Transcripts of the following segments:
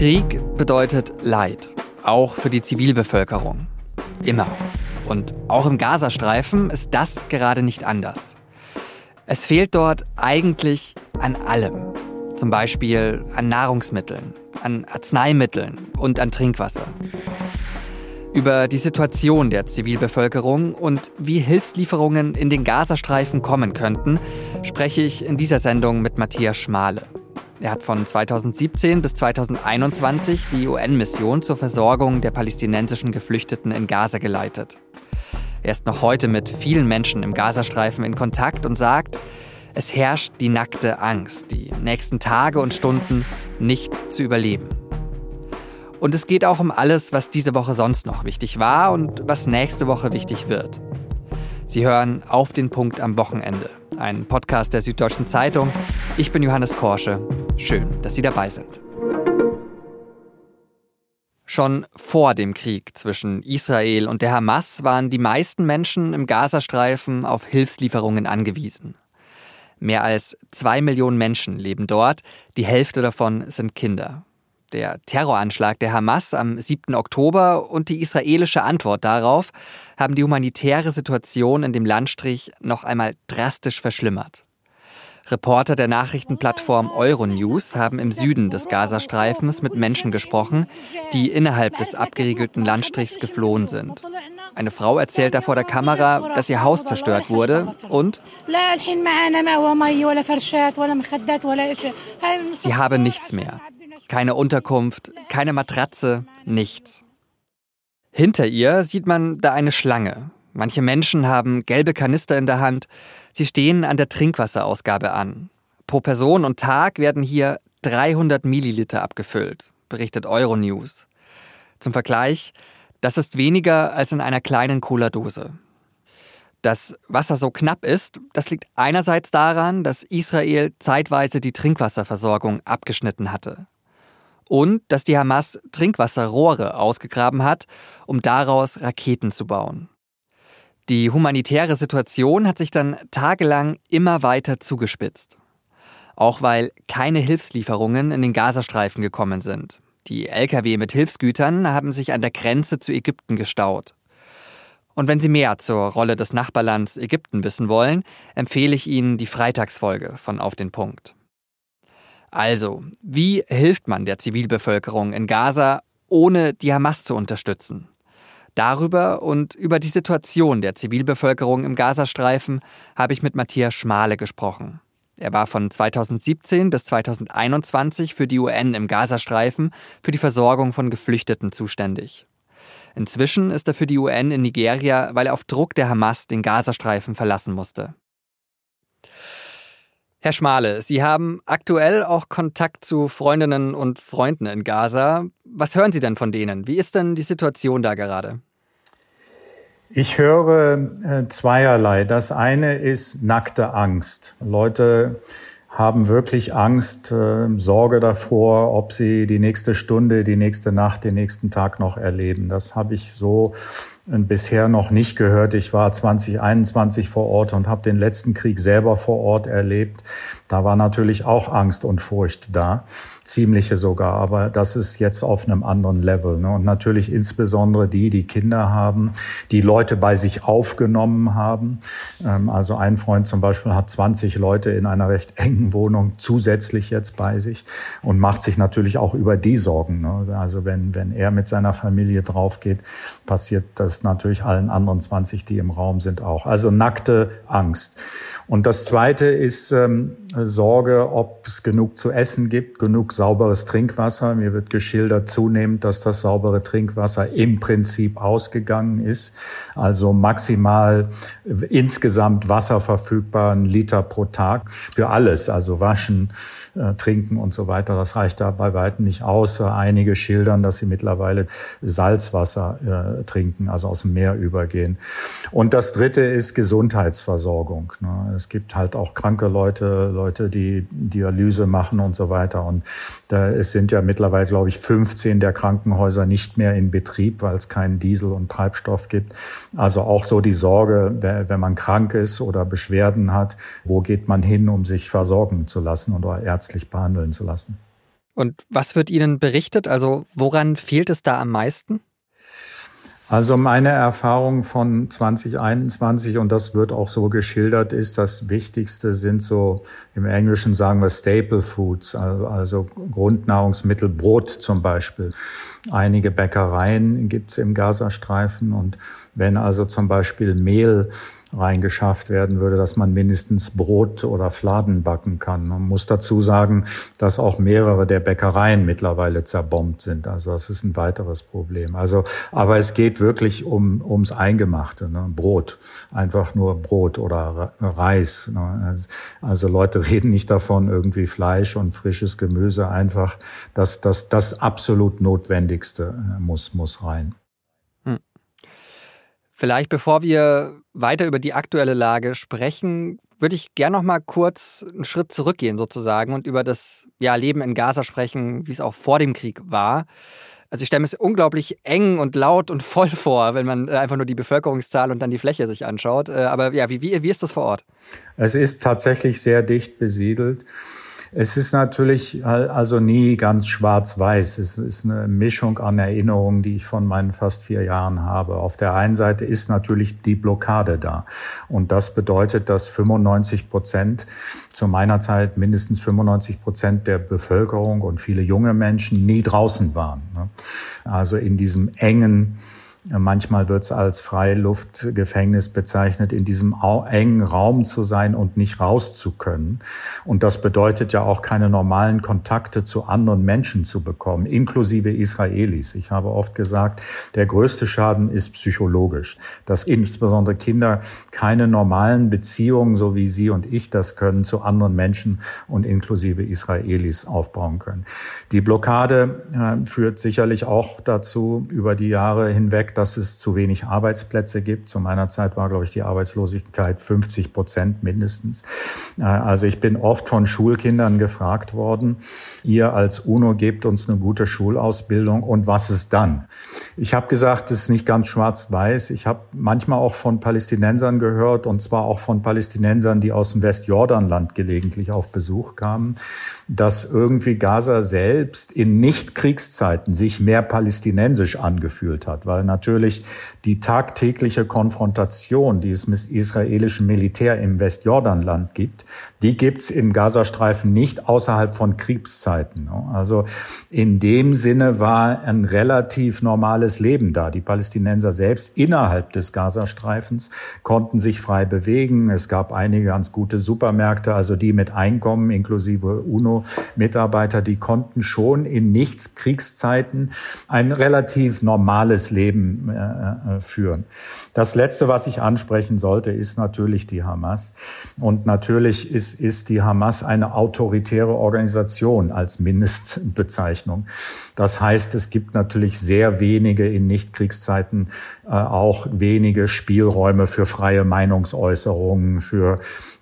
Krieg bedeutet Leid, auch für die Zivilbevölkerung. Immer. Und auch im Gazastreifen ist das gerade nicht anders. Es fehlt dort eigentlich an allem. Zum Beispiel an Nahrungsmitteln, an Arzneimitteln und an Trinkwasser. Über die Situation der Zivilbevölkerung und wie Hilfslieferungen in den Gazastreifen kommen könnten, spreche ich in dieser Sendung mit Matthias Schmale. Er hat von 2017 bis 2021 die UN-Mission zur Versorgung der palästinensischen Geflüchteten in Gaza geleitet. Er ist noch heute mit vielen Menschen im Gazastreifen in Kontakt und sagt, es herrscht die nackte Angst, die nächsten Tage und Stunden nicht zu überleben. Und es geht auch um alles, was diese Woche sonst noch wichtig war und was nächste Woche wichtig wird. Sie hören auf den Punkt am Wochenende, ein Podcast der Süddeutschen Zeitung. Ich bin Johannes Korsche. Schön, dass Sie dabei sind. Schon vor dem Krieg zwischen Israel und der Hamas waren die meisten Menschen im Gazastreifen auf Hilfslieferungen angewiesen. Mehr als zwei Millionen Menschen leben dort, die Hälfte davon sind Kinder. Der Terroranschlag der Hamas am 7. Oktober und die israelische Antwort darauf haben die humanitäre Situation in dem Landstrich noch einmal drastisch verschlimmert. Reporter der Nachrichtenplattform Euronews haben im Süden des Gazastreifens mit Menschen gesprochen, die innerhalb des abgeriegelten Landstrichs geflohen sind. Eine Frau erzählt da vor der Kamera, dass ihr Haus zerstört wurde und sie habe nichts mehr. Keine Unterkunft, keine Matratze, nichts. Hinter ihr sieht man da eine Schlange. Manche Menschen haben gelbe Kanister in der Hand. Sie stehen an der Trinkwasserausgabe an. Pro Person und Tag werden hier 300 Milliliter abgefüllt, berichtet Euronews. Zum Vergleich, das ist weniger als in einer kleinen Cola-Dose. Dass Wasser so knapp ist, das liegt einerseits daran, dass Israel zeitweise die Trinkwasserversorgung abgeschnitten hatte. Und dass die Hamas Trinkwasserrohre ausgegraben hat, um daraus Raketen zu bauen. Die humanitäre Situation hat sich dann tagelang immer weiter zugespitzt. Auch weil keine Hilfslieferungen in den Gazastreifen gekommen sind. Die Lkw mit Hilfsgütern haben sich an der Grenze zu Ägypten gestaut. Und wenn Sie mehr zur Rolle des Nachbarlands Ägypten wissen wollen, empfehle ich Ihnen die Freitagsfolge von Auf den Punkt. Also, wie hilft man der Zivilbevölkerung in Gaza, ohne die Hamas zu unterstützen? Darüber und über die Situation der Zivilbevölkerung im Gazastreifen habe ich mit Matthias Schmale gesprochen. Er war von 2017 bis 2021 für die UN im Gazastreifen für die Versorgung von Geflüchteten zuständig. Inzwischen ist er für die UN in Nigeria, weil er auf Druck der Hamas den Gazastreifen verlassen musste. Herr Schmale, Sie haben aktuell auch Kontakt zu Freundinnen und Freunden in Gaza. Was hören Sie denn von denen? Wie ist denn die Situation da gerade? Ich höre äh, zweierlei. Das eine ist nackte Angst. Leute haben wirklich Angst, äh, Sorge davor, ob sie die nächste Stunde, die nächste Nacht, den nächsten Tag noch erleben. Das habe ich so bisher noch nicht gehört. Ich war 2021 vor Ort und habe den letzten Krieg selber vor Ort erlebt. Da war natürlich auch Angst und Furcht da, ziemliche sogar, aber das ist jetzt auf einem anderen Level. Ne? Und natürlich insbesondere die, die Kinder haben, die Leute bei sich aufgenommen haben. Ähm, also ein Freund zum Beispiel hat 20 Leute in einer recht engen Wohnung zusätzlich jetzt bei sich und macht sich natürlich auch über die Sorgen. Ne? Also wenn, wenn er mit seiner Familie draufgeht, passiert das natürlich allen anderen 20, die im Raum sind, auch. Also nackte Angst. Und das Zweite ist ähm, Sorge, ob es genug zu essen gibt, genug sauberes Trinkwasser. Mir wird geschildert zunehmend, dass das saubere Trinkwasser im Prinzip ausgegangen ist. Also maximal insgesamt Wasser verfügbar, ein Liter pro Tag für alles, also waschen, äh, trinken und so weiter. Das reicht da bei weitem nicht aus. Einige schildern, dass sie mittlerweile Salzwasser äh, trinken, also aus dem Meer übergehen. Und das Dritte ist Gesundheitsversorgung. Ne? Es gibt halt auch kranke Leute, Leute, die Dialyse machen und so weiter. Und da, es sind ja mittlerweile, glaube ich, 15 der Krankenhäuser nicht mehr in Betrieb, weil es keinen Diesel und Treibstoff gibt. Also auch so die Sorge, wenn man krank ist oder Beschwerden hat, wo geht man hin, um sich versorgen zu lassen oder ärztlich behandeln zu lassen. Und was wird Ihnen berichtet? Also woran fehlt es da am meisten? Also meine Erfahrung von 2021, und das wird auch so geschildert, ist, das Wichtigste sind so, im Englischen sagen wir Staple Foods, also, Grundnahrungsmittel, Brot zum Beispiel. Einige Bäckereien gibt's im Gazastreifen und wenn also zum Beispiel Mehl reingeschafft werden würde, dass man mindestens Brot oder Fladen backen kann. Man muss dazu sagen, dass auch mehrere der Bäckereien mittlerweile zerbombt sind. Also das ist ein weiteres Problem. Also, aber es geht wirklich um ums Eingemachte, ne? Brot, einfach nur Brot oder Reis. Ne? Also Leute reden nicht davon irgendwie Fleisch und frisches Gemüse. Einfach das das das absolut Notwendigste äh, muss muss rein. Vielleicht bevor wir weiter über die aktuelle Lage sprechen, würde ich gerne noch mal kurz einen Schritt zurückgehen sozusagen und über das ja, Leben in Gaza sprechen, wie es auch vor dem Krieg war. Also ich stelle mir es unglaublich eng und laut und voll vor, wenn man einfach nur die Bevölkerungszahl und dann die Fläche sich anschaut. Äh, aber ja, wie, wie, wie ist das vor Ort? Es ist tatsächlich sehr dicht besiedelt. Es ist natürlich also nie ganz schwarz-weiß. Es ist eine Mischung an Erinnerungen, die ich von meinen fast vier Jahren habe. Auf der einen Seite ist natürlich die Blockade da. Und das bedeutet, dass 95 Prozent, zu meiner Zeit mindestens 95 Prozent der Bevölkerung und viele junge Menschen nie draußen waren. Ne? Also in diesem engen Manchmal wird es als Freiluftgefängnis bezeichnet, in diesem engen Raum zu sein und nicht raus zu können. Und das bedeutet ja auch keine normalen Kontakte zu anderen Menschen zu bekommen, inklusive Israelis. Ich habe oft gesagt, der größte Schaden ist psychologisch, dass insbesondere Kinder keine normalen Beziehungen, so wie Sie und ich das können, zu anderen Menschen und inklusive Israelis aufbauen können. Die Blockade äh, führt sicherlich auch dazu über die Jahre hinweg, dass es zu wenig Arbeitsplätze gibt. Zu meiner Zeit war, glaube ich, die Arbeitslosigkeit 50 Prozent mindestens. Äh, also ich bin oft von Schulkindern gefragt worden, ihr als UNO gebt uns eine gute Schulausbildung und was ist dann? Ich habe gesagt, es ist nicht ganz schwarz-weiß. Ich habe manchmal auch von Palästinensern gehört und zwar auch von Palästinensern, die aus dem Westjordanland gelegentlich auf Besuch kamen, dass irgendwie Gaza selbst in Nicht-Kriegszeiten sich mehr palästinensisch angefühlt hat, weil natürlich die tagtägliche Konfrontation, die es mit israelischem Militär im Westjordanland gibt, die gibt's im Gazastreifen nicht außerhalb von Kriegszeiten. Also in dem Sinne war ein relativ normales Leben da. Die Palästinenser selbst innerhalb des Gazastreifens konnten sich frei bewegen. Es gab einige ganz gute Supermärkte, also die mit Einkommen inklusive UNO-Mitarbeiter, die konnten schon in nichts Kriegszeiten ein relativ normales Leben äh, äh, führen. Das Letzte, was ich ansprechen sollte, ist natürlich die Hamas. Und natürlich ist, ist die Hamas eine autoritäre Organisation als Mindestbezeichnung. Das heißt, es gibt natürlich sehr wenige in Nichtkriegszeiten auch wenige Spielräume für freie Meinungsäußerungen, für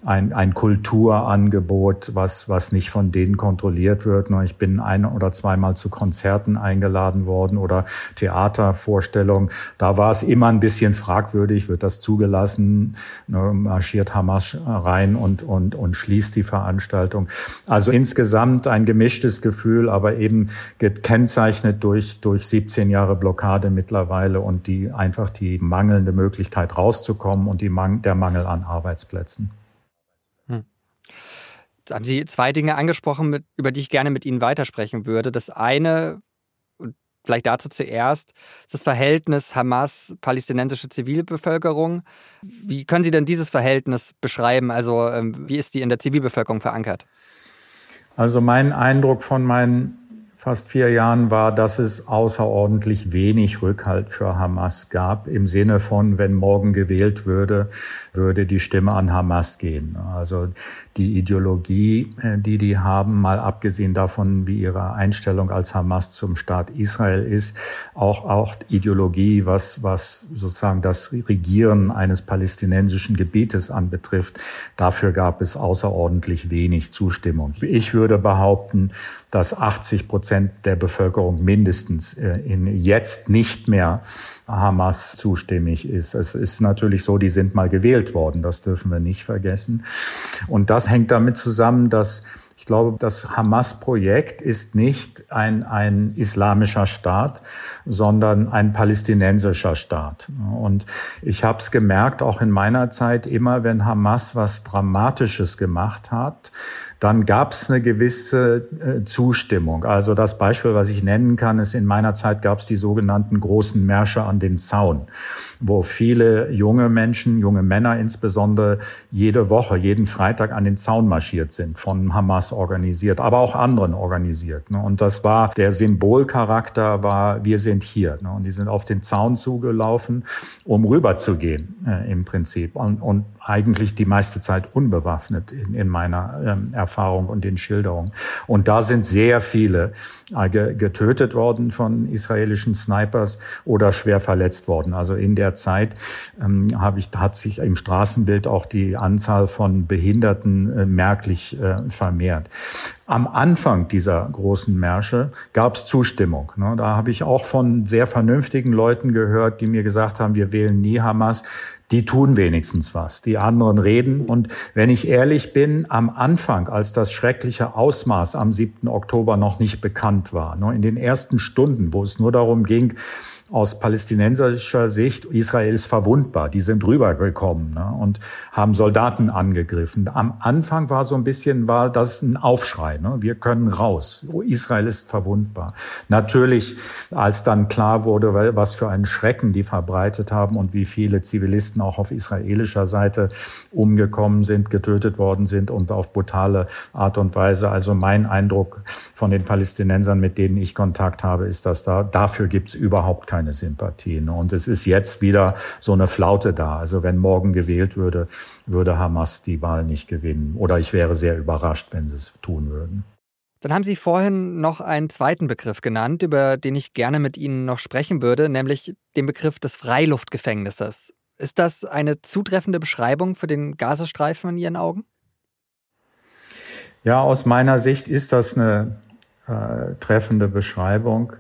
ein, ein Kulturangebot, was, was nicht von denen kontrolliert wird. Ich bin ein oder zweimal zu Konzerten eingeladen worden oder Theatervorstellungen. Da war es immer ein bisschen fragwürdig, wird das zugelassen, ne, marschiert Hamas rein und, und, und schließt die Veranstaltung. Also insgesamt ein gemischtes Gefühl, aber eben gekennzeichnet durch, durch 17 Jahre Blockade mittlerweile und die einfach die mangelnde Möglichkeit rauszukommen und Mang der Mangel an Arbeitsplätzen. Jetzt haben Sie zwei Dinge angesprochen, mit, über die ich gerne mit Ihnen weitersprechen würde. Das eine, vielleicht dazu zuerst, ist das Verhältnis Hamas-palästinensische Zivilbevölkerung. Wie können Sie denn dieses Verhältnis beschreiben? Also ähm, wie ist die in der Zivilbevölkerung verankert? Also mein Eindruck von meinen fast vier Jahren war, dass es außerordentlich wenig Rückhalt für Hamas gab, im Sinne von, wenn morgen gewählt würde, würde die Stimme an Hamas gehen. Also die Ideologie, äh, die die haben, mal abgesehen davon, wie ihre Einstellung als Hamas zum Staat Israel ist, auch, auch Ideologie, was, was sozusagen das Regieren eines palästinensischen Gebietes anbetrifft, dafür gab es außerordentlich wenig Zustimmung. Ich würde behaupten, dass 80 Prozent der Bevölkerung mindestens äh, in jetzt nicht mehr Hamas zustimmig ist. Es ist natürlich so, die sind mal gewählt worden, das dürfen wir nicht vergessen. Und das hängt damit zusammen, dass ich glaube, das Hamas-Projekt ist nicht ein, ein islamischer Staat, sondern ein palästinensischer Staat. Und ich habe es gemerkt, auch in meiner Zeit, immer wenn Hamas was Dramatisches gemacht hat, dann gab es eine gewisse äh, Zustimmung. Also das Beispiel, was ich nennen kann, ist, in meiner Zeit gab es die sogenannten großen Märsche an den Zaun, wo viele junge Menschen, junge Männer insbesondere, jede Woche, jeden Freitag an den Zaun marschiert sind, von Hamas organisiert, aber auch anderen organisiert. Ne? Und das war, der Symbolcharakter war, wir sind hier. Ne? Und die sind auf den Zaun zugelaufen, um rüberzugehen äh, im Prinzip. Und, und eigentlich die meiste Zeit unbewaffnet in, in meiner ähm, Erfahrung und den Schilderungen. Und da sind sehr viele äh, getötet worden von israelischen Snipers oder schwer verletzt worden. Also in der Zeit ähm, habe ich, hat sich im Straßenbild auch die Anzahl von Behinderten äh, merklich äh, vermehrt. Am Anfang dieser großen Märsche gab es Zustimmung. Ne? Da habe ich auch von sehr vernünftigen Leuten gehört, die mir gesagt haben, wir wählen nie Hamas die tun wenigstens was. Die anderen reden. Und wenn ich ehrlich bin, am Anfang, als das schreckliche Ausmaß am 7. Oktober noch nicht bekannt war, ne, in den ersten Stunden, wo es nur darum ging, aus palästinensischer Sicht, Israel ist verwundbar. Die sind rübergekommen ne, und haben Soldaten angegriffen. Am Anfang war so ein bisschen, war das ein Aufschrei. Ne, wir können raus. Israel ist verwundbar. Natürlich, als dann klar wurde, was für einen Schrecken die verbreitet haben und wie viele Zivilisten auch auf israelischer Seite umgekommen sind, getötet worden sind und auf brutale Art und Weise. Also mein Eindruck von den Palästinensern, mit denen ich Kontakt habe, ist, dass da, dafür gibt es überhaupt keine keine Sympathien. Und es ist jetzt wieder so eine Flaute da. Also wenn morgen gewählt würde, würde Hamas die Wahl nicht gewinnen. Oder ich wäre sehr überrascht, wenn sie es tun würden. Dann haben Sie vorhin noch einen zweiten Begriff genannt, über den ich gerne mit Ihnen noch sprechen würde, nämlich den Begriff des Freiluftgefängnisses. Ist das eine zutreffende Beschreibung für den Gazastreifen in Ihren Augen? Ja, aus meiner Sicht ist das eine äh, treffende Beschreibung.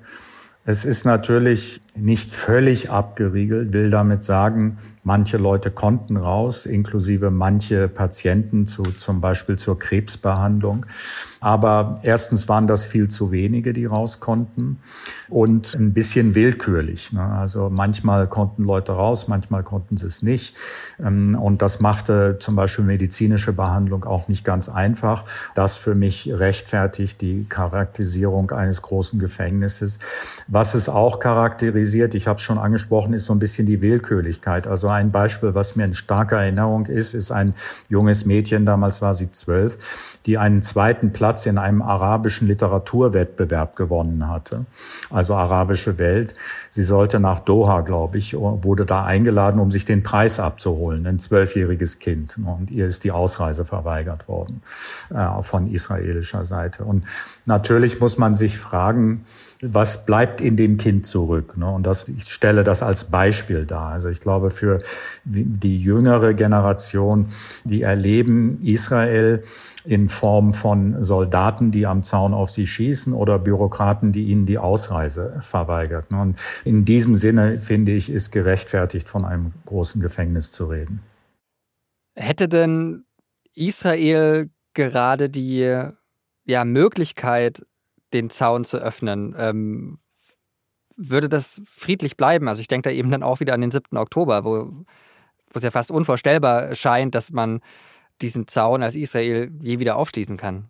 Es ist natürlich nicht völlig abgeriegelt, will damit sagen, manche Leute konnten raus, inklusive manche Patienten zu, zum Beispiel zur Krebsbehandlung. Aber erstens waren das viel zu wenige, die raus konnten und ein bisschen willkürlich. Ne? Also manchmal konnten Leute raus, manchmal konnten sie es nicht. Ähm, und das machte zum Beispiel medizinische Behandlung auch nicht ganz einfach. Das für mich rechtfertigt die Charakterisierung eines großen Gefängnisses. Was es auch charakterisiert, ich habe es schon angesprochen, ist so ein bisschen die Willkürlichkeit. Also ein Beispiel, was mir in starker Erinnerung ist, ist ein junges Mädchen, damals war sie zwölf, die einen zweiten Platz in einem arabischen Literaturwettbewerb gewonnen hatte, also arabische Welt. Sie sollte nach Doha, glaube ich, wurde da eingeladen, um sich den Preis abzuholen, ein zwölfjähriges Kind. Und ihr ist die Ausreise verweigert worden äh, von israelischer Seite. Und natürlich muss man sich fragen, was bleibt in dem Kind zurück? Ne? Und das, ich stelle das als Beispiel dar. Also ich glaube, für die jüngere Generation, die erleben Israel in Form von Soldaten, die am Zaun auf sie schießen oder Bürokraten, die ihnen die Ausreise verweigert. Ne? Und in diesem Sinne, finde ich, ist gerechtfertigt, von einem großen Gefängnis zu reden. Hätte denn Israel gerade die ja, Möglichkeit, den Zaun zu öffnen, ähm, würde das friedlich bleiben? Also ich denke da eben dann auch wieder an den 7. Oktober, wo, wo es ja fast unvorstellbar scheint, dass man diesen Zaun als Israel je wieder aufschließen kann.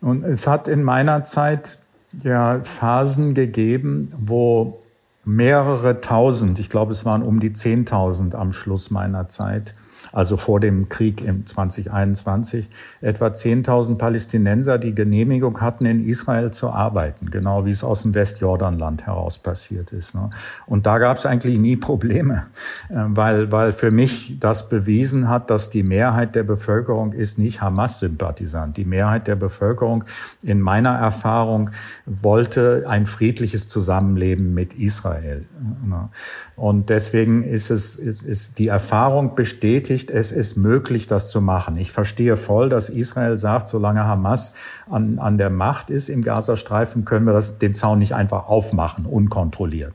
Und es hat in meiner Zeit ja Phasen gegeben, wo mehrere tausend, ich glaube es waren um die zehntausend am Schluss meiner Zeit, also vor dem Krieg im 2021, etwa 10.000 Palästinenser die Genehmigung hatten, in Israel zu arbeiten, genau wie es aus dem Westjordanland heraus passiert ist. Ne? Und da gab es eigentlich nie Probleme, äh, weil, weil für mich das bewiesen hat, dass die Mehrheit der Bevölkerung ist nicht Hamas-Sympathisant. Die Mehrheit der Bevölkerung in meiner Erfahrung wollte ein friedliches Zusammenleben mit Israel. Ne? Und deswegen ist es, ist, ist die Erfahrung bestätigt, bestätigt, es ist möglich, das zu machen. Ich verstehe voll, dass Israel sagt, solange Hamas an, an der Macht ist im Gazastreifen, können wir das, den Zaun nicht einfach aufmachen, unkontrolliert.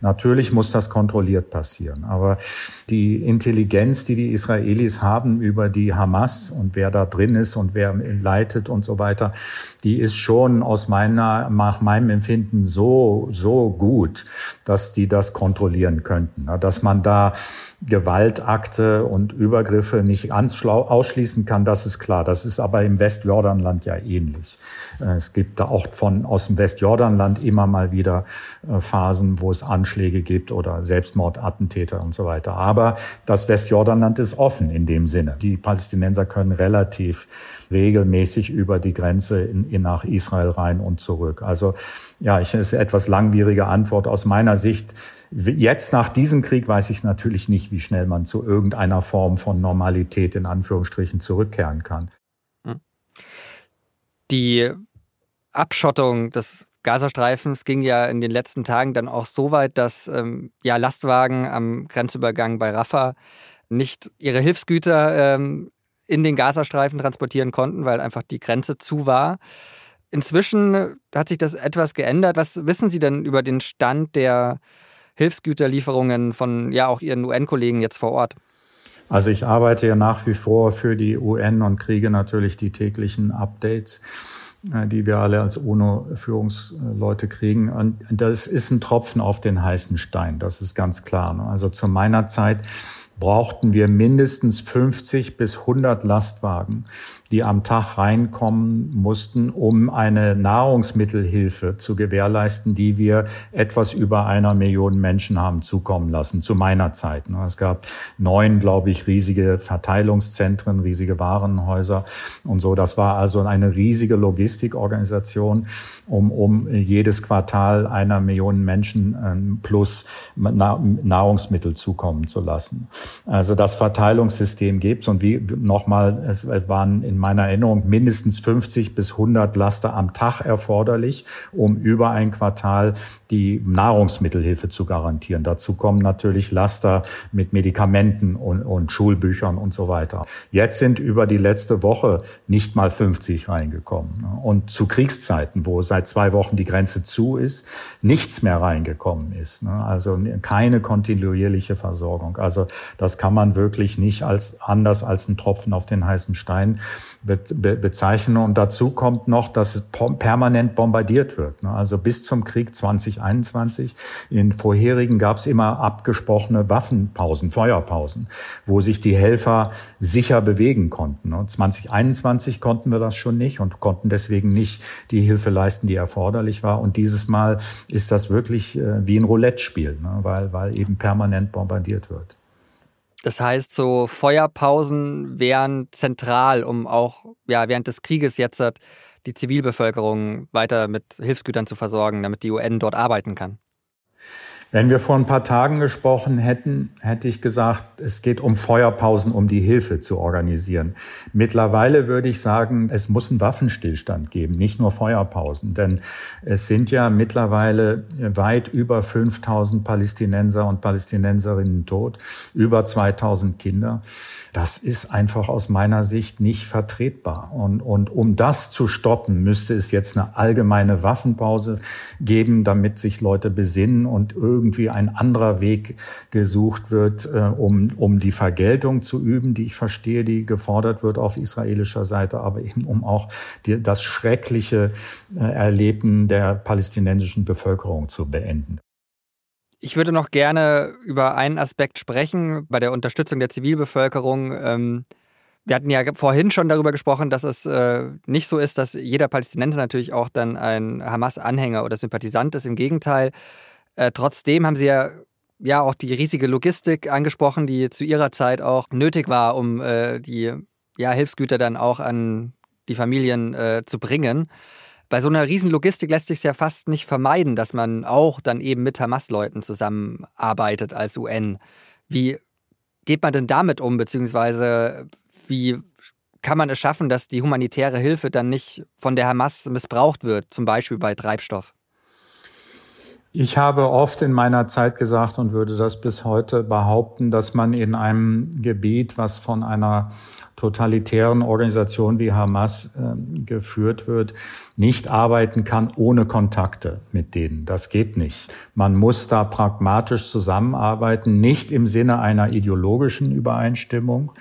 Natürlich muss das kontrolliert passieren. Aber die Intelligenz, die die Israelis haben über die Hamas und wer da drin ist und wer leitet und so weiter, die ist schon aus meiner, nach meinem Empfinden so, so gut, dass die das kontrollieren könnten. Dass man da Gewaltakte und Übergriffe nicht ausschließen kann, das ist klar. Das ist aber im Westjordanland ja ähnlich. Äh, es gibt da auch von, aus dem Westjordanland immer mal wieder äh, Phasen, wo es Anschläge gibt oder Selbstmordattentäter und so weiter. Aber das Westjordanland ist offen in dem Sinne. Die Palästinenser können relativ regelmäßig über die Grenze in, in nach Israel rein und zurück. Also ja, ich ist eine etwas langwierige Antwort aus meiner Sicht. Jetzt nach diesem Krieg weiß ich natürlich nicht, wie schnell man zu irgendeiner Form von Normalität in Anführungsstrichen zurückkehren kann. Hm. Die Abschottung des Gazastreifens ging ja in den letzten Tagen dann auch so weit, dass ähm, ja, Lastwagen am Grenzübergang bei Rafah nicht ihre Hilfsgüter ähm, in den Gazastreifen transportieren konnten, weil einfach die Grenze zu war. Inzwischen hat sich das etwas geändert. Was wissen Sie denn über den Stand der Hilfsgüterlieferungen von ja auch Ihren UN-Kollegen jetzt vor Ort? Also ich arbeite ja nach wie vor für die UN und kriege natürlich die täglichen Updates, äh, die wir alle als UNO-Führungsleute kriegen. Und das ist ein Tropfen auf den heißen Stein, das ist ganz klar. Also zu meiner Zeit brauchten wir mindestens 50 bis 100 Lastwagen, die am Tag reinkommen mussten, um eine Nahrungsmittelhilfe zu gewährleisten, die wir etwas über einer Million Menschen haben zukommen lassen, zu meiner Zeit. Es gab neun, glaube ich, riesige Verteilungszentren, riesige Warenhäuser und so. Das war also eine riesige Logistikorganisation, um, um jedes Quartal einer Million Menschen ähm, plus Nahrungsmittel zukommen zu lassen. Also das Verteilungssystem gibt es und wie nochmal, es waren in meiner Erinnerung mindestens 50 bis 100 Laster am Tag erforderlich, um über ein Quartal die Nahrungsmittelhilfe zu garantieren. Dazu kommen natürlich Laster mit Medikamenten und, und Schulbüchern und so weiter. Jetzt sind über die letzte Woche nicht mal 50 reingekommen. Und zu Kriegszeiten, wo seit zwei Wochen die Grenze zu ist, nichts mehr reingekommen ist. Also keine kontinuierliche Versorgung. Also das kann man wirklich nicht als anders als ein Tropfen auf den heißen Stein be be bezeichnen. Und dazu kommt noch, dass es permanent bombardiert wird. Ne? Also bis zum Krieg 2021. In vorherigen gab es immer abgesprochene Waffenpausen, Feuerpausen, wo sich die Helfer sicher bewegen konnten. 2021 ne? konnten wir das schon nicht und konnten deswegen nicht die Hilfe leisten, die erforderlich war. Und dieses Mal ist das wirklich äh, wie ein Roulette-Spiel, ne? weil, weil eben permanent bombardiert wird. Das heißt, so Feuerpausen wären zentral, um auch ja, während des Krieges jetzt die Zivilbevölkerung weiter mit Hilfsgütern zu versorgen, damit die UN dort arbeiten kann. Wenn wir vor ein paar Tagen gesprochen hätten, hätte ich gesagt, es geht um Feuerpausen, um die Hilfe zu organisieren. Mittlerweile würde ich sagen, es muss einen Waffenstillstand geben, nicht nur Feuerpausen. Denn es sind ja mittlerweile weit über 5000 Palästinenser und Palästinenserinnen tot, über 2000 Kinder. Das ist einfach aus meiner Sicht nicht vertretbar. Und, und um das zu stoppen, müsste es jetzt eine allgemeine Waffenpause geben, damit sich Leute besinnen und irgendwie ein anderer Weg gesucht wird, äh, um, um die Vergeltung zu üben, die ich verstehe, die gefordert wird auf israelischer Seite, aber eben um auch die, das schreckliche äh, Erleben der palästinensischen Bevölkerung zu beenden. Ich würde noch gerne über einen Aspekt sprechen bei der Unterstützung der Zivilbevölkerung. Ähm wir hatten ja vorhin schon darüber gesprochen, dass es äh, nicht so ist, dass jeder Palästinenser natürlich auch dann ein Hamas-Anhänger oder Sympathisant ist. Im Gegenteil, äh, trotzdem haben sie ja ja auch die riesige Logistik angesprochen, die zu ihrer Zeit auch nötig war, um äh, die ja, Hilfsgüter dann auch an die Familien äh, zu bringen. Bei so einer riesen Logistik lässt sich ja fast nicht vermeiden, dass man auch dann eben mit Hamas-Leuten zusammenarbeitet als UN. Wie geht man denn damit um, beziehungsweise wie kann man es schaffen, dass die humanitäre Hilfe dann nicht von der Hamas missbraucht wird, zum Beispiel bei Treibstoff? Ich habe oft in meiner Zeit gesagt und würde das bis heute behaupten, dass man in einem Gebiet, was von einer totalitären Organisation wie Hamas äh, geführt wird, nicht arbeiten kann ohne Kontakte mit denen. Das geht nicht. Man muss da pragmatisch zusammenarbeiten, nicht im Sinne einer ideologischen Übereinstimmung,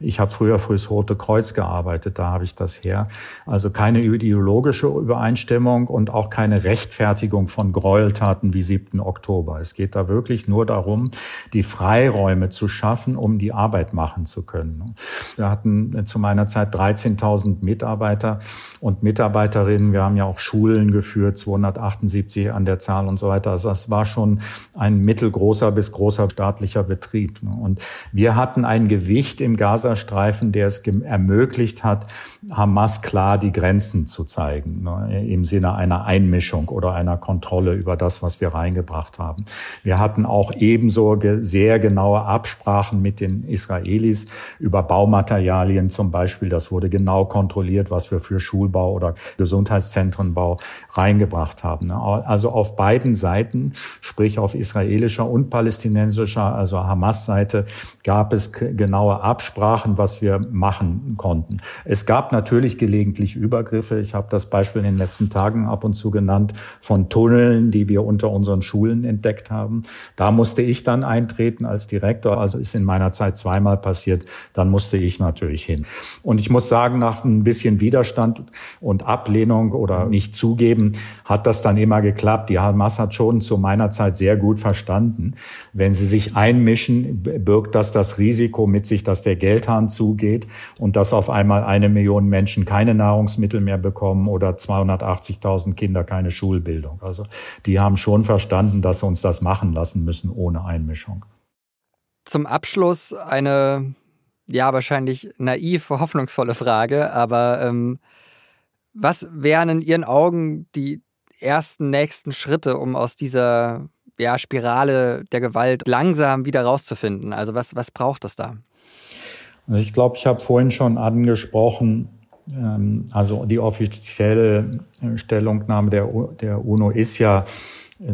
ich habe früher fürs Rote Kreuz gearbeitet, da habe ich das her. Also keine ideologische Übereinstimmung und auch keine Rechtfertigung von Gräueltaten wie 7. Oktober. Es geht da wirklich nur darum, die Freiräume zu schaffen, um die Arbeit machen zu können. Wir hatten zu meiner Zeit 13.000 Mitarbeiter und Mitarbeiterinnen. Wir haben ja auch Schulen geführt, 278 an der Zahl und so weiter. Also das war schon ein mittelgroßer bis großer staatlicher Betrieb. Und wir hatten ein Gewicht im Gaza Gazastreifen, der es ermöglicht hat, Hamas klar die Grenzen zu zeigen, ne, im Sinne einer Einmischung oder einer Kontrolle über das, was wir reingebracht haben. Wir hatten auch ebenso ge sehr genaue Absprachen mit den Israelis über Baumaterialien zum Beispiel. Das wurde genau kontrolliert, was wir für Schulbau oder Gesundheitszentrenbau reingebracht haben. Ne. Also auf beiden Seiten, sprich auf israelischer und palästinensischer, also Hamas-Seite, gab es genaue Absprachen sprachen, was wir machen konnten. Es gab natürlich gelegentlich Übergriffe. Ich habe das Beispiel in den letzten Tagen ab und zu genannt von Tunneln, die wir unter unseren Schulen entdeckt haben. Da musste ich dann eintreten als Direktor. Also ist in meiner Zeit zweimal passiert. Dann musste ich natürlich hin. Und ich muss sagen, nach ein bisschen Widerstand und Ablehnung oder nicht zugeben, hat das dann immer geklappt. Die Hamas hat schon zu meiner Zeit sehr gut verstanden. Wenn sie sich einmischen, birgt das das Risiko mit sich, dass der Geld Geldhahn zugeht und dass auf einmal eine Million Menschen keine Nahrungsmittel mehr bekommen oder 280.000 Kinder keine Schulbildung. Also die haben schon verstanden, dass sie uns das machen lassen müssen ohne Einmischung. Zum Abschluss eine, ja, wahrscheinlich naiv, hoffnungsvolle Frage, aber ähm, was wären in Ihren Augen die ersten nächsten Schritte, um aus dieser ja, Spirale der Gewalt langsam wieder rauszufinden? Also was, was braucht es da? Also ich glaube, ich habe vorhin schon angesprochen, ähm, also die offizielle Stellungnahme der, der UNO ist ja,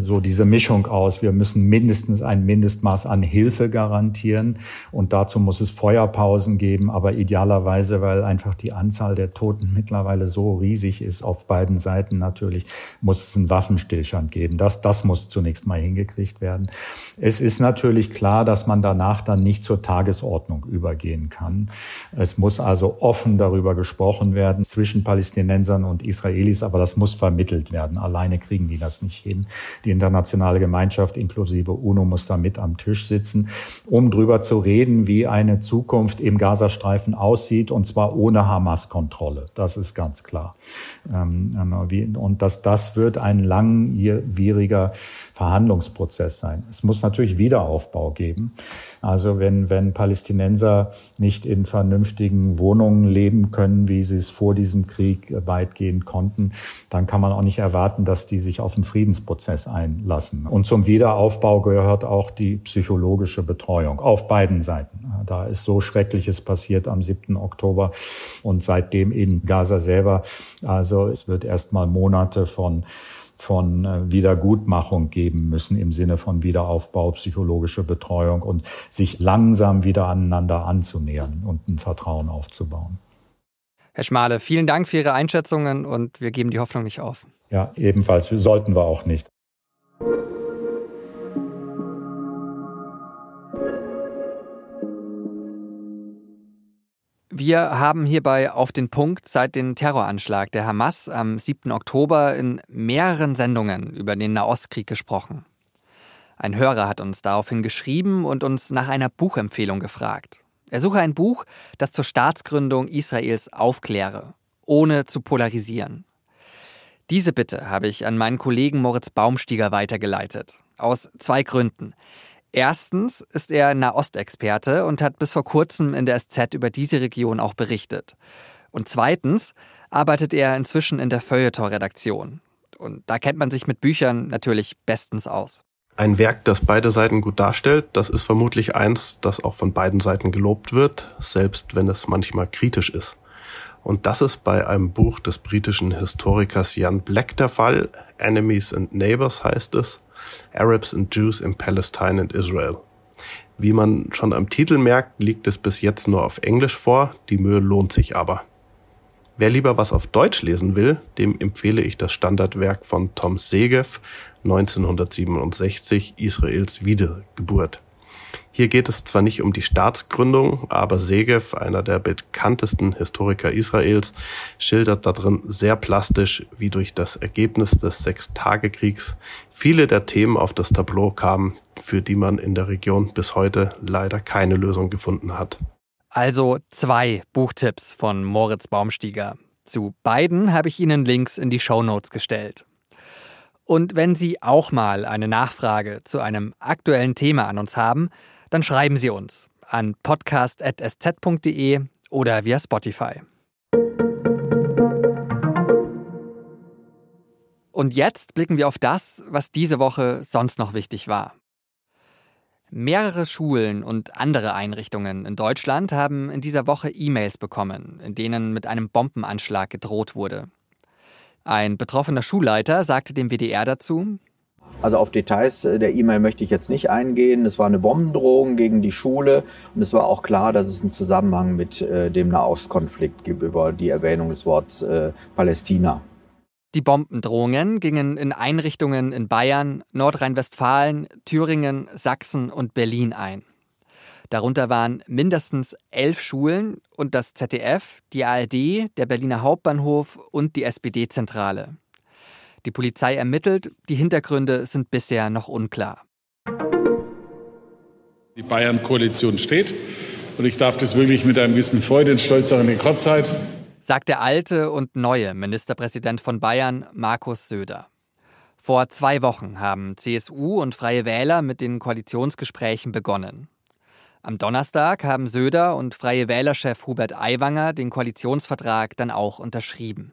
so diese Mischung aus. Wir müssen mindestens ein Mindestmaß an Hilfe garantieren und dazu muss es Feuerpausen geben, aber idealerweise, weil einfach die Anzahl der Toten mittlerweile so riesig ist auf beiden Seiten natürlich, muss es einen Waffenstillstand geben. Das, das muss zunächst mal hingekriegt werden. Es ist natürlich klar, dass man danach dann nicht zur Tagesordnung übergehen kann. Es muss also offen darüber gesprochen werden zwischen Palästinensern und Israelis, aber das muss vermittelt werden. Alleine kriegen die das nicht hin. Die internationale Gemeinschaft inklusive UNO muss da mit am Tisch sitzen, um drüber zu reden, wie eine Zukunft im Gazastreifen aussieht, und zwar ohne Hamas-Kontrolle. Das ist ganz klar. Ähm, und das, das wird ein langwieriger Verhandlungsprozess sein. Es muss natürlich Wiederaufbau geben. Also wenn, wenn Palästinenser nicht in vernünftigen Wohnungen leben können, wie sie es vor diesem Krieg weitgehend konnten, dann kann man auch nicht erwarten, dass die sich auf einen Friedensprozess einlassen. Und zum Wiederaufbau gehört auch die psychologische Betreuung auf beiden Seiten. Da ist so Schreckliches passiert am 7. Oktober und seitdem in Gaza selber. Also es wird erst mal Monate von von äh, Wiedergutmachung geben müssen im Sinne von Wiederaufbau, psychologische Betreuung und sich langsam wieder aneinander anzunähern und ein Vertrauen aufzubauen. Herr Schmale, vielen Dank für Ihre Einschätzungen und wir geben die Hoffnung nicht auf. Ja, ebenfalls sollten wir auch nicht. Wir haben hierbei auf den Punkt seit dem Terroranschlag der Hamas am 7. Oktober in mehreren Sendungen über den Nahostkrieg gesprochen. Ein Hörer hat uns daraufhin geschrieben und uns nach einer Buchempfehlung gefragt. Er suche ein Buch, das zur Staatsgründung Israels aufkläre, ohne zu polarisieren. Diese Bitte habe ich an meinen Kollegen Moritz Baumstieger weitergeleitet. Aus zwei Gründen. Erstens ist er Nahostexperte und hat bis vor kurzem in der SZ über diese Region auch berichtet. Und zweitens arbeitet er inzwischen in der Feuilleton-Redaktion. Und da kennt man sich mit Büchern natürlich bestens aus. Ein Werk, das beide Seiten gut darstellt, das ist vermutlich eins, das auch von beiden Seiten gelobt wird, selbst wenn es manchmal kritisch ist. Und das ist bei einem Buch des britischen Historikers Jan Black der Fall. Enemies and Neighbors heißt es. Arabs and Jews in Palestine and Israel. Wie man schon am Titel merkt, liegt es bis jetzt nur auf Englisch vor, die Mühe lohnt sich aber. Wer lieber was auf Deutsch lesen will, dem empfehle ich das Standardwerk von Tom Segev 1967 Israels Wiedergeburt. Hier geht es zwar nicht um die Staatsgründung, aber Segev, einer der bekanntesten Historiker Israels, schildert darin sehr plastisch, wie durch das Ergebnis des Sechstagekriegs viele der Themen auf das Tableau kamen, für die man in der Region bis heute leider keine Lösung gefunden hat. Also zwei Buchtipps von Moritz Baumstieger. Zu beiden habe ich Ihnen Links in die Show Notes gestellt. Und wenn Sie auch mal eine Nachfrage zu einem aktuellen Thema an uns haben, dann schreiben Sie uns an podcast.sz.de oder via Spotify. Und jetzt blicken wir auf das, was diese Woche sonst noch wichtig war. Mehrere Schulen und andere Einrichtungen in Deutschland haben in dieser Woche E-Mails bekommen, in denen mit einem Bombenanschlag gedroht wurde. Ein betroffener Schulleiter sagte dem WDR dazu, also auf Details äh, der E-Mail möchte ich jetzt nicht eingehen. Es war eine Bombendrohung gegen die Schule und es war auch klar, dass es einen Zusammenhang mit äh, dem Nahostkonflikt gibt über die Erwähnung des Wortes äh, Palästina. Die Bombendrohungen gingen in Einrichtungen in Bayern, Nordrhein-Westfalen, Thüringen, Sachsen und Berlin ein. Darunter waren mindestens elf Schulen und das ZDF, die ARD, der Berliner Hauptbahnhof und die SPD-Zentrale. Die Polizei ermittelt, die Hintergründe sind bisher noch unklar. Die Bayern-Koalition steht und ich darf das wirklich mit einem gewissen Freude und Stolz auch in die Rekordszeit. Sagt der alte und neue Ministerpräsident von Bayern, Markus Söder. Vor zwei Wochen haben CSU und Freie Wähler mit den Koalitionsgesprächen begonnen. Am Donnerstag haben Söder und Freie Wählerchef Hubert Aiwanger den Koalitionsvertrag dann auch unterschrieben.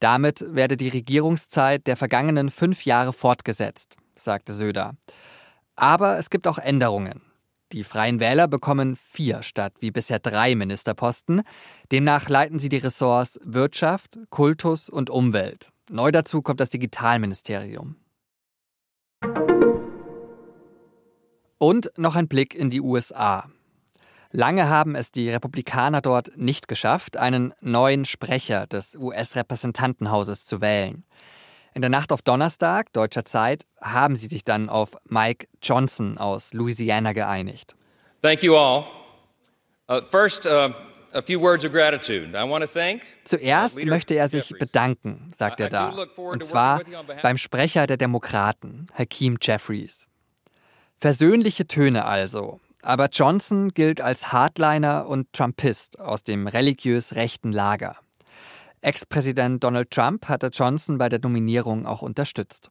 Damit werde die Regierungszeit der vergangenen fünf Jahre fortgesetzt, sagte Söder. Aber es gibt auch Änderungen. Die Freien Wähler bekommen vier statt wie bisher drei Ministerposten. Demnach leiten sie die Ressorts Wirtschaft, Kultus und Umwelt. Neu dazu kommt das Digitalministerium. Und noch ein Blick in die USA. Lange haben es die Republikaner dort nicht geschafft, einen neuen Sprecher des US-Repräsentantenhauses zu wählen. In der Nacht auf Donnerstag, deutscher Zeit, haben sie sich dann auf Mike Johnson aus Louisiana geeinigt. Thank you all. Uh, first, uh, a few words of gratitude. I want to thank Zuerst möchte er sich bedanken, sagt er da. Und zwar beim Sprecher der Demokraten, Hakeem Jeffries. Versöhnliche Töne also, aber Johnson gilt als Hardliner und Trumpist aus dem religiös rechten Lager. Ex-Präsident Donald Trump hatte Johnson bei der Nominierung auch unterstützt.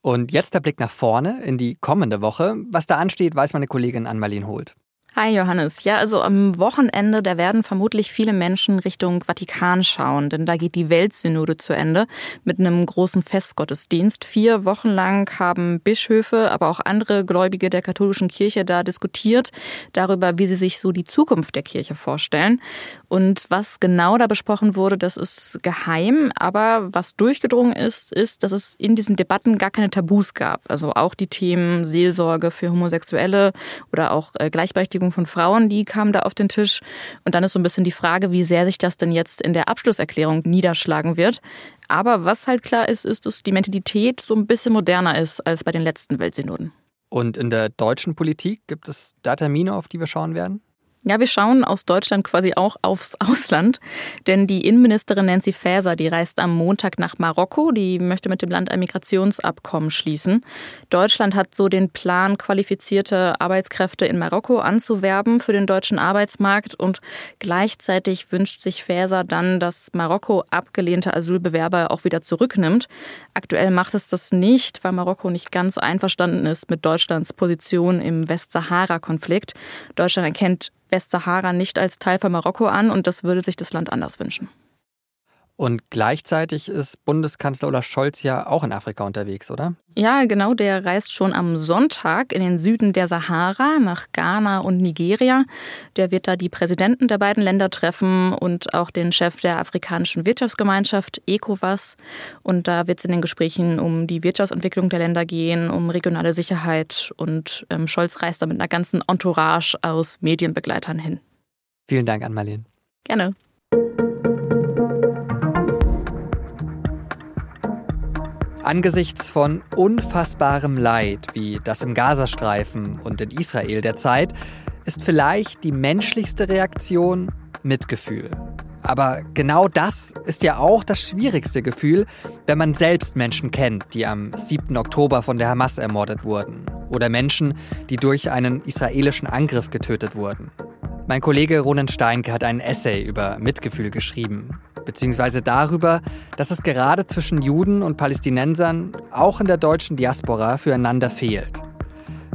Und jetzt der Blick nach vorne in die kommende Woche. Was da ansteht, weiß meine Kollegin Anmalin Holt. Hi Johannes. Ja, also am Wochenende, da werden vermutlich viele Menschen Richtung Vatikan schauen, denn da geht die Weltsynode zu Ende mit einem großen Festgottesdienst. Vier Wochen lang haben Bischöfe, aber auch andere Gläubige der katholischen Kirche da diskutiert darüber, wie sie sich so die Zukunft der Kirche vorstellen. Und was genau da besprochen wurde, das ist geheim, aber was durchgedrungen ist, ist, dass es in diesen Debatten gar keine Tabus gab. Also auch die Themen Seelsorge für Homosexuelle oder auch äh, Gleichberechtigung Gleichberechtigung von Frauen, die kam da auf den Tisch. Und dann ist so ein bisschen die Frage, wie sehr sich das denn jetzt in der Abschlusserklärung niederschlagen wird. Aber was halt klar ist, ist, dass die Mentalität so ein bisschen moderner ist als bei den letzten Weltsynoden. Und in der deutschen Politik gibt es da Termine, auf die wir schauen werden? Ja, wir schauen aus Deutschland quasi auch aufs Ausland, denn die Innenministerin Nancy Faeser, die reist am Montag nach Marokko, die möchte mit dem Land ein Migrationsabkommen schließen. Deutschland hat so den Plan, qualifizierte Arbeitskräfte in Marokko anzuwerben für den deutschen Arbeitsmarkt und gleichzeitig wünscht sich Faeser dann, dass Marokko abgelehnte Asylbewerber auch wieder zurücknimmt. Aktuell macht es das nicht, weil Marokko nicht ganz einverstanden ist mit Deutschlands Position im Westsahara-Konflikt. Deutschland erkennt Westsahara nicht als Teil von Marokko an und das würde sich das Land anders wünschen. Und gleichzeitig ist Bundeskanzler Olaf Scholz ja auch in Afrika unterwegs, oder? Ja, genau. Der reist schon am Sonntag in den Süden der Sahara nach Ghana und Nigeria. Der wird da die Präsidenten der beiden Länder treffen und auch den Chef der Afrikanischen Wirtschaftsgemeinschaft ECOWAS. Und da wird es in den Gesprächen um die Wirtschaftsentwicklung der Länder gehen, um regionale Sicherheit. Und ähm, Scholz reist da mit einer ganzen Entourage aus Medienbegleitern hin. Vielen Dank an Marlene. Gerne. Angesichts von unfassbarem Leid, wie das im Gazastreifen und in Israel derzeit, ist vielleicht die menschlichste Reaktion Mitgefühl. Aber genau das ist ja auch das schwierigste Gefühl, wenn man selbst Menschen kennt, die am 7. Oktober von der Hamas ermordet wurden. Oder Menschen, die durch einen israelischen Angriff getötet wurden. Mein Kollege Ronen Steinke hat einen Essay über Mitgefühl geschrieben, beziehungsweise darüber, dass es gerade zwischen Juden und Palästinensern auch in der deutschen Diaspora füreinander fehlt.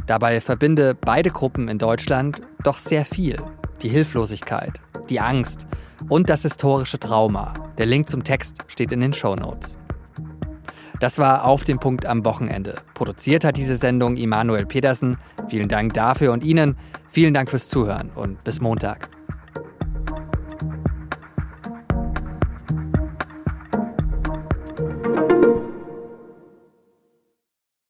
Dabei verbinde beide Gruppen in Deutschland doch sehr viel. Die Hilflosigkeit, die Angst und das historische Trauma. Der Link zum Text steht in den Show Notes. Das war auf dem Punkt am Wochenende. Produziert hat diese Sendung Immanuel Petersen. Vielen Dank dafür und Ihnen. Vielen Dank fürs Zuhören und bis Montag.